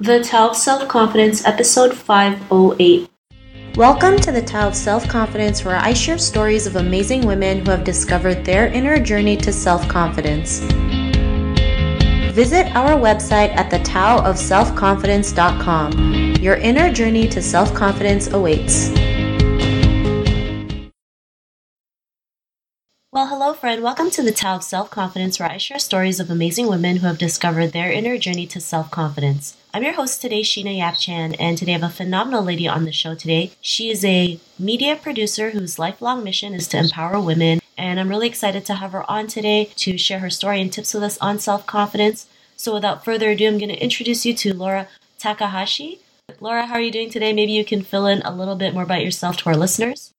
The Tao of Self Confidence, episode 508. Welcome to the Tao of Self Confidence, where I share stories of amazing women who have discovered their inner journey to self confidence. Visit our website at thetaoofselfconfidence.com. Your inner journey to self confidence awaits. Well, hello, friend. Welcome to the Tao of Self Confidence, where I share stories of amazing women who have discovered their inner journey to self confidence. I'm your host today, Sheena Yap Chan, and today I have a phenomenal lady on the show today. She is a media producer whose lifelong mission is to empower women, and I'm really excited to have her on today to share her story and tips with us on self confidence. So, without further ado, I'm going to introduce you to Laura Takahashi. Laura, how are you doing today? Maybe you can fill in a little bit more about yourself to our listeners.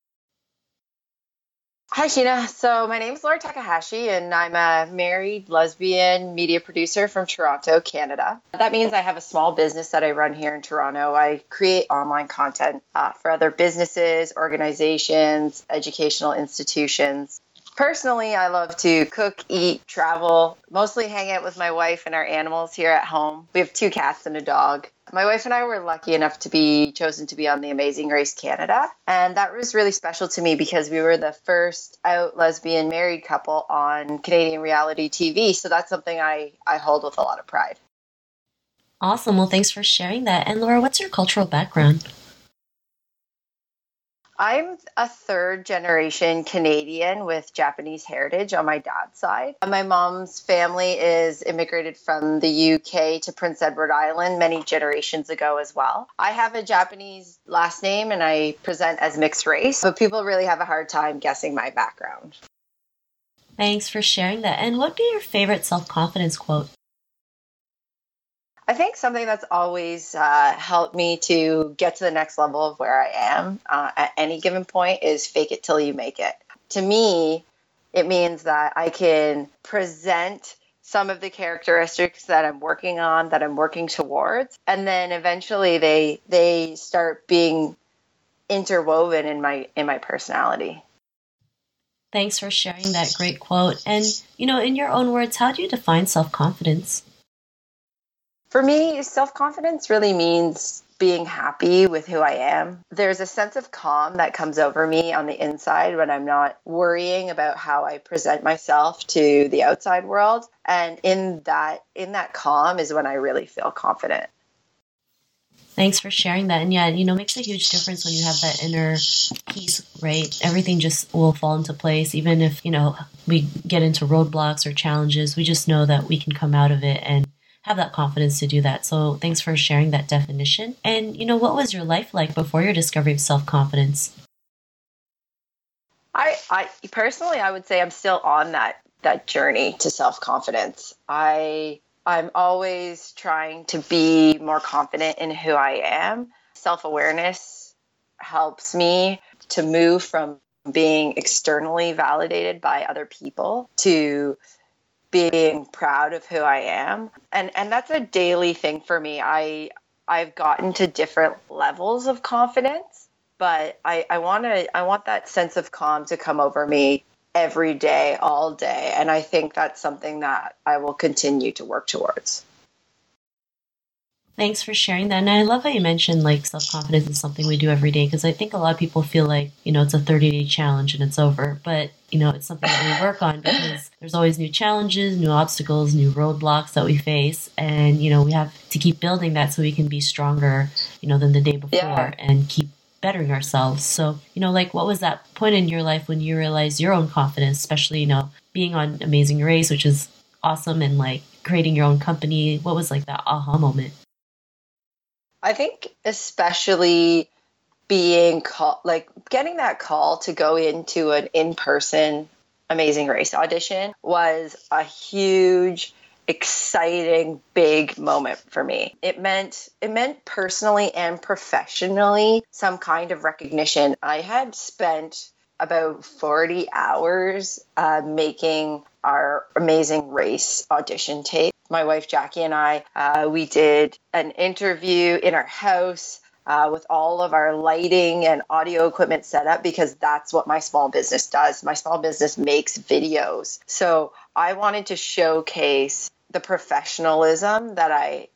Hi, Sheena. So, my name is Laura Takahashi, and I'm a married lesbian media producer from Toronto, Canada. That means I have a small business that I run here in Toronto. I create online content uh, for other businesses, organizations, educational institutions. Personally, I love to cook, eat, travel, mostly hang out with my wife and our animals here at home. We have two cats and a dog. My wife and I were lucky enough to be chosen to be on the Amazing Race Canada. And that was really special to me because we were the first out lesbian married couple on Canadian reality TV. So that's something I, I hold with a lot of pride. Awesome. Well, thanks for sharing that. And Laura, what's your cultural background? I'm a third generation Canadian with Japanese heritage on my dad's side. My mom's family is immigrated from the UK to Prince Edward Island many generations ago as well. I have a Japanese last name and I present as mixed race, but people really have a hard time guessing my background. Thanks for sharing that. And what would be your favorite self confidence quote? I think something that's always uh, helped me to get to the next level of where I am uh, at any given point is fake it till you make it. To me, it means that I can present some of the characteristics that I'm working on, that I'm working towards, and then eventually they they start being interwoven in my in my personality. Thanks for sharing that great quote. And you know, in your own words, how do you define self-confidence? For me, self confidence really means being happy with who I am. There's a sense of calm that comes over me on the inside when I'm not worrying about how I present myself to the outside world. And in that in that calm is when I really feel confident. Thanks for sharing that. And yeah, you know, it makes a huge difference when you have that inner peace, right? Everything just will fall into place. Even if, you know, we get into roadblocks or challenges, we just know that we can come out of it and have that confidence to do that. So thanks for sharing that definition. And, you know, what was your life like before your discovery of self confidence? I, I personally, I would say I'm still on that that journey to self confidence. I I'm always trying to be more confident in who I am. Self awareness helps me to move from being externally validated by other people to being proud of who I am. And and that's a daily thing for me. I I've gotten to different levels of confidence, but I, I wanna I want that sense of calm to come over me every day, all day. And I think that's something that I will continue to work towards. Thanks for sharing that. And I love how you mentioned like self confidence is something we do every day because I think a lot of people feel like, you know, it's a 30 day challenge and it's over. But, you know, it's something that we work on because there's always new challenges, new obstacles, new roadblocks that we face. And, you know, we have to keep building that so we can be stronger, you know, than the day before yeah. and keep bettering ourselves. So, you know, like what was that point in your life when you realized your own confidence, especially, you know, being on Amazing Race, which is awesome, and like creating your own company? What was like that aha moment? I think especially being call like getting that call to go into an in-person amazing race audition was a huge exciting big moment for me. It meant it meant personally and professionally some kind of recognition. I had spent about 40 hours uh, making our amazing race audition tape my wife Jackie and I, uh, we did an interview in our house uh, with all of our lighting and audio equipment set up because that's what my small business does. My small business makes videos. So I wanted to showcase the professionalism that I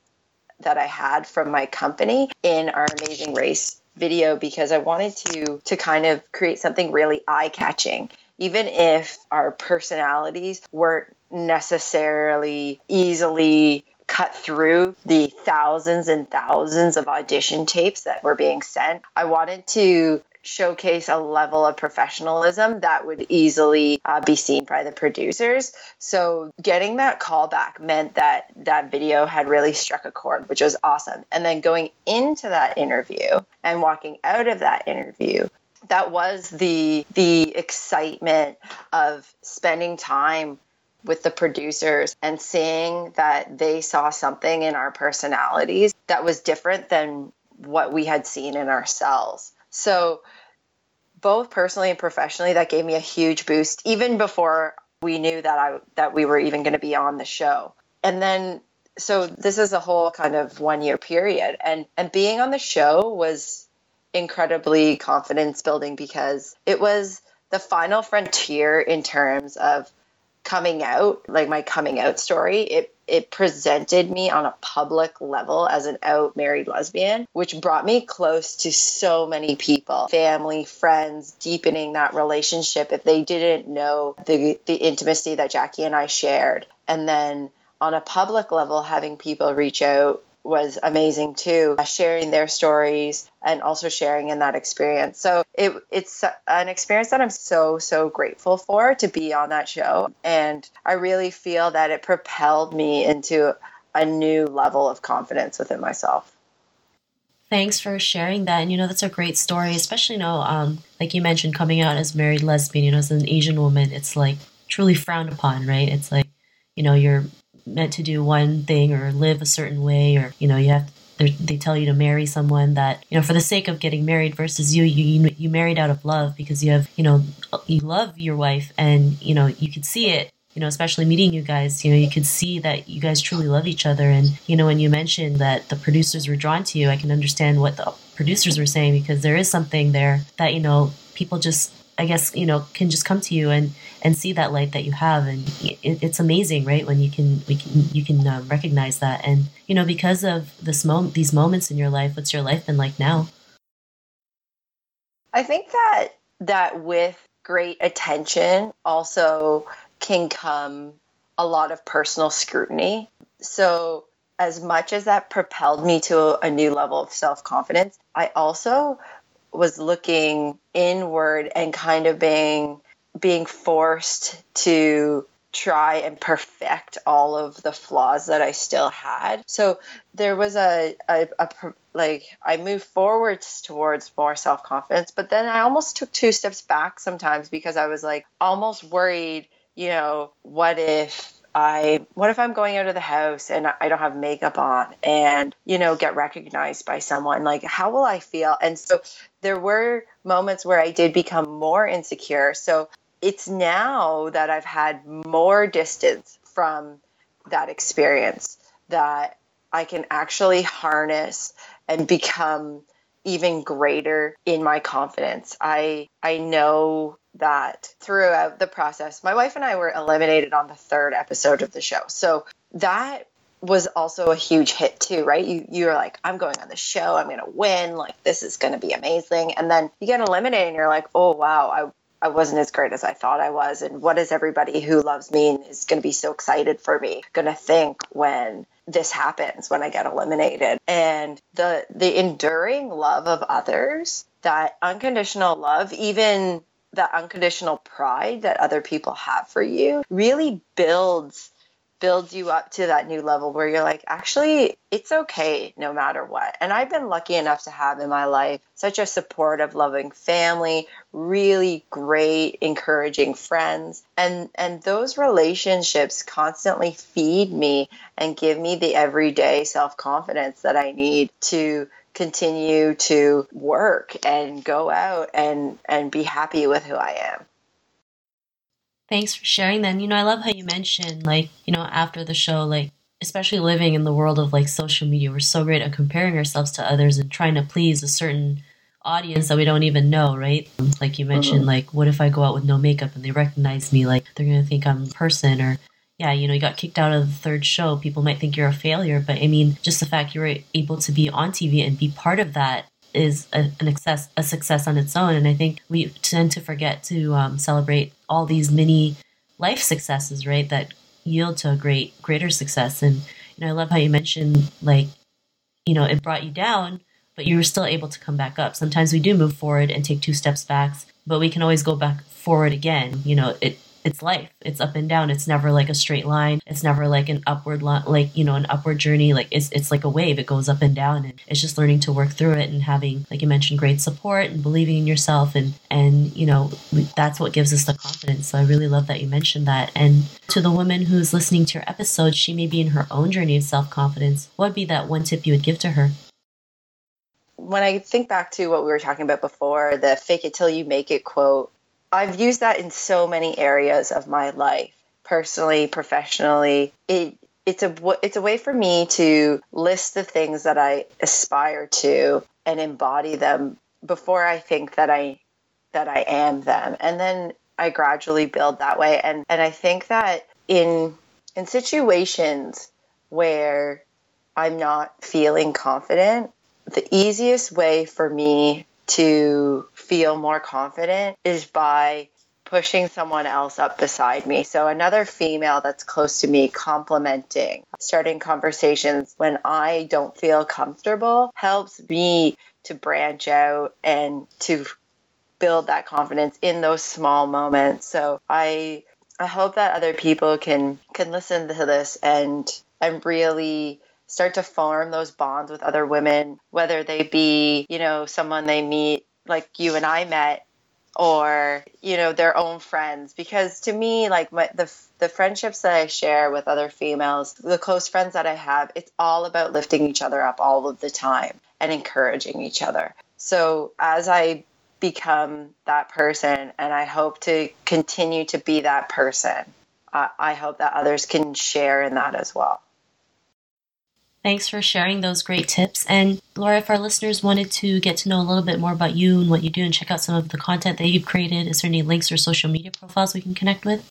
that I had from my company in our amazing race video because I wanted to to kind of create something really eye-catching even if our personalities weren't necessarily easily cut through the thousands and thousands of audition tapes that were being sent. I wanted to showcase a level of professionalism that would easily uh, be seen by the producers. So getting that call back meant that that video had really struck a chord, which was awesome. And then going into that interview and walking out of that interview, that was the the excitement of spending time with the producers and seeing that they saw something in our personalities that was different than what we had seen in ourselves. So, both personally and professionally, that gave me a huge boost, even before we knew that I that we were even going to be on the show. And then, so this is a whole kind of one year period, and and being on the show was incredibly confidence building because it was the final frontier in terms of coming out, like my coming out story, it it presented me on a public level as an out married lesbian, which brought me close to so many people, family, friends, deepening that relationship if they didn't know the the intimacy that Jackie and I shared. And then on a public level having people reach out was amazing too, uh, sharing their stories and also sharing in that experience. So it, it's an experience that I'm so, so grateful for to be on that show. And I really feel that it propelled me into a new level of confidence within myself. Thanks for sharing that. And you know, that's a great story, especially, you know, um, like you mentioned, coming out as married lesbian, you know, as an Asian woman, it's like truly frowned upon, right? It's like, you know, you're meant to do one thing or live a certain way or you know you have they tell you to marry someone that you know for the sake of getting married versus you you you married out of love because you have you know you love your wife and you know you could see it you know especially meeting you guys you know you could see that you guys truly love each other. And you know when you mentioned that the producers were drawn to you i can understand what the producers were saying because there is something there that you know people just I guess you know can just come to you and and see that light that you have, and it, it's amazing, right? When you can we can you can um, recognize that, and you know because of this moment, these moments in your life, what's your life been like now? I think that that with great attention also can come a lot of personal scrutiny. So as much as that propelled me to a new level of self confidence, I also was looking inward and kind of being being forced to try and perfect all of the flaws that I still had. So there was a, a, a like I moved forwards towards more self confidence, but then I almost took two steps back sometimes because I was like almost worried, you know, what if I what if I'm going out of the house and I don't have makeup on and you know get recognized by someone? Like how will I feel? And so there were moments where I did become more insecure. So it's now that I've had more distance from that experience that I can actually harness and become even greater in my confidence. I I know that throughout the process, my wife and I were eliminated on the third episode of the show. So that was also a huge hit too, right? You you're like, I'm going on the show, I'm gonna win, like this is gonna be amazing. And then you get eliminated and you're like, oh wow, I I wasn't as great as I thought I was. And what is everybody who loves me and is gonna be so excited for me gonna think when this happens when I get eliminated. And the the enduring love of others, that unconditional love, even the unconditional pride that other people have for you really builds builds you up to that new level where you're like, actually, it's okay no matter what. And I've been lucky enough to have in my life such a supportive, loving family, really great, encouraging friends. And and those relationships constantly feed me and give me the everyday self-confidence that I need to continue to work and go out and and be happy with who I am. Thanks for sharing that. And, you know, I love how you mentioned, like, you know, after the show, like, especially living in the world of like social media, we're so great at comparing ourselves to others and trying to please a certain audience that we don't even know, right? Like you mentioned, mm-hmm. like, what if I go out with no makeup and they recognize me? Like, they're going to think I'm a person or, yeah, you know, you got kicked out of the third show, people might think you're a failure. But I mean, just the fact you were able to be on TV and be part of that is a, an success, a success on its own. And I think we tend to forget to um, celebrate all these mini life successes, right? That yield to a great, greater success. And you know, I love how you mentioned like, you know, it brought you down, but you were still able to come back up. Sometimes we do move forward and take two steps back, but we can always go back forward again. You know, it it's life. It's up and down. It's never like a straight line. It's never like an upward line, like you know, an upward journey. Like it's it's like a wave. It goes up and down, and it's just learning to work through it and having, like you mentioned, great support and believing in yourself, and and you know, that's what gives us the confidence. So I really love that you mentioned that. And to the woman who's listening to your episode, she may be in her own journey of self confidence. What would be that one tip you would give to her? When I think back to what we were talking about before, the fake it till you make it quote, I've used that in so many areas of my life, personally, professionally. It it's a it's a way for me to list the things that I aspire to and embody them before I think that I that I am them. And then I gradually build that way and and I think that in in situations where I'm not feeling confident, the easiest way for me to feel more confident is by pushing someone else up beside me. So another female that's close to me complimenting, starting conversations when I don't feel comfortable helps me to branch out and to build that confidence in those small moments. So I I hope that other people can can listen to this and and really start to form those bonds with other women, whether they be, you know, someone they meet like you and I met or you know their own friends. Because to me like my, the the friendships that I share with other females the close friends that I have it's all about lifting each other up all of the time and encouraging each other. So as I become that person and I hope to continue to be that person I, I hope that others can share in that as well Thanks for sharing those great tips. And Laura, if our listeners wanted to get to know a little bit more about you and what you do and check out some of the content that you've created, is there any links or social media profiles we can connect with?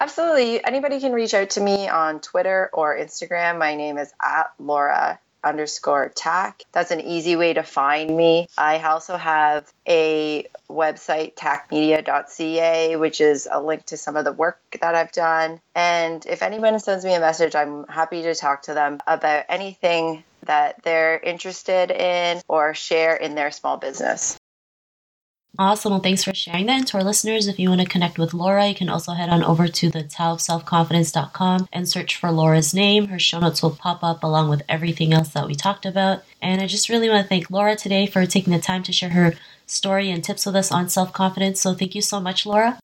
Absolutely. Anybody can reach out to me on Twitter or Instagram. My name is at Laura underscore tack. That's an easy way to find me. I also have a website, tackmedia.ca, which is a link to some of the work that I've done. And if anyone sends me a message, I'm happy to talk to them about anything that they're interested in or share in their small business. Awesome. Well, thanks for sharing that. And to our listeners, if you want to connect with Laura, you can also head on over to the taoofselfconfidence.com and search for Laura's name. Her show notes will pop up along with everything else that we talked about. And I just really want to thank Laura today for taking the time to share her story and tips with us on self confidence. So thank you so much, Laura.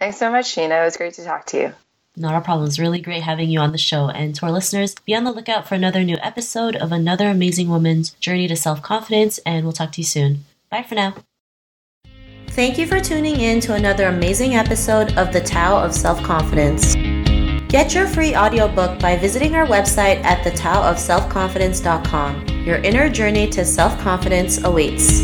Thanks so much, Sheena. It was great to talk to you. Not a problem. It's really great having you on the show. And to our listeners, be on the lookout for another new episode of another amazing woman's journey to self confidence. And we'll talk to you soon. Bye for now. Thank you for tuning in to another amazing episode of The Tao of Self Confidence. Get your free audiobook by visiting our website at thetaoofselfconfidence.com. Your inner journey to self confidence awaits.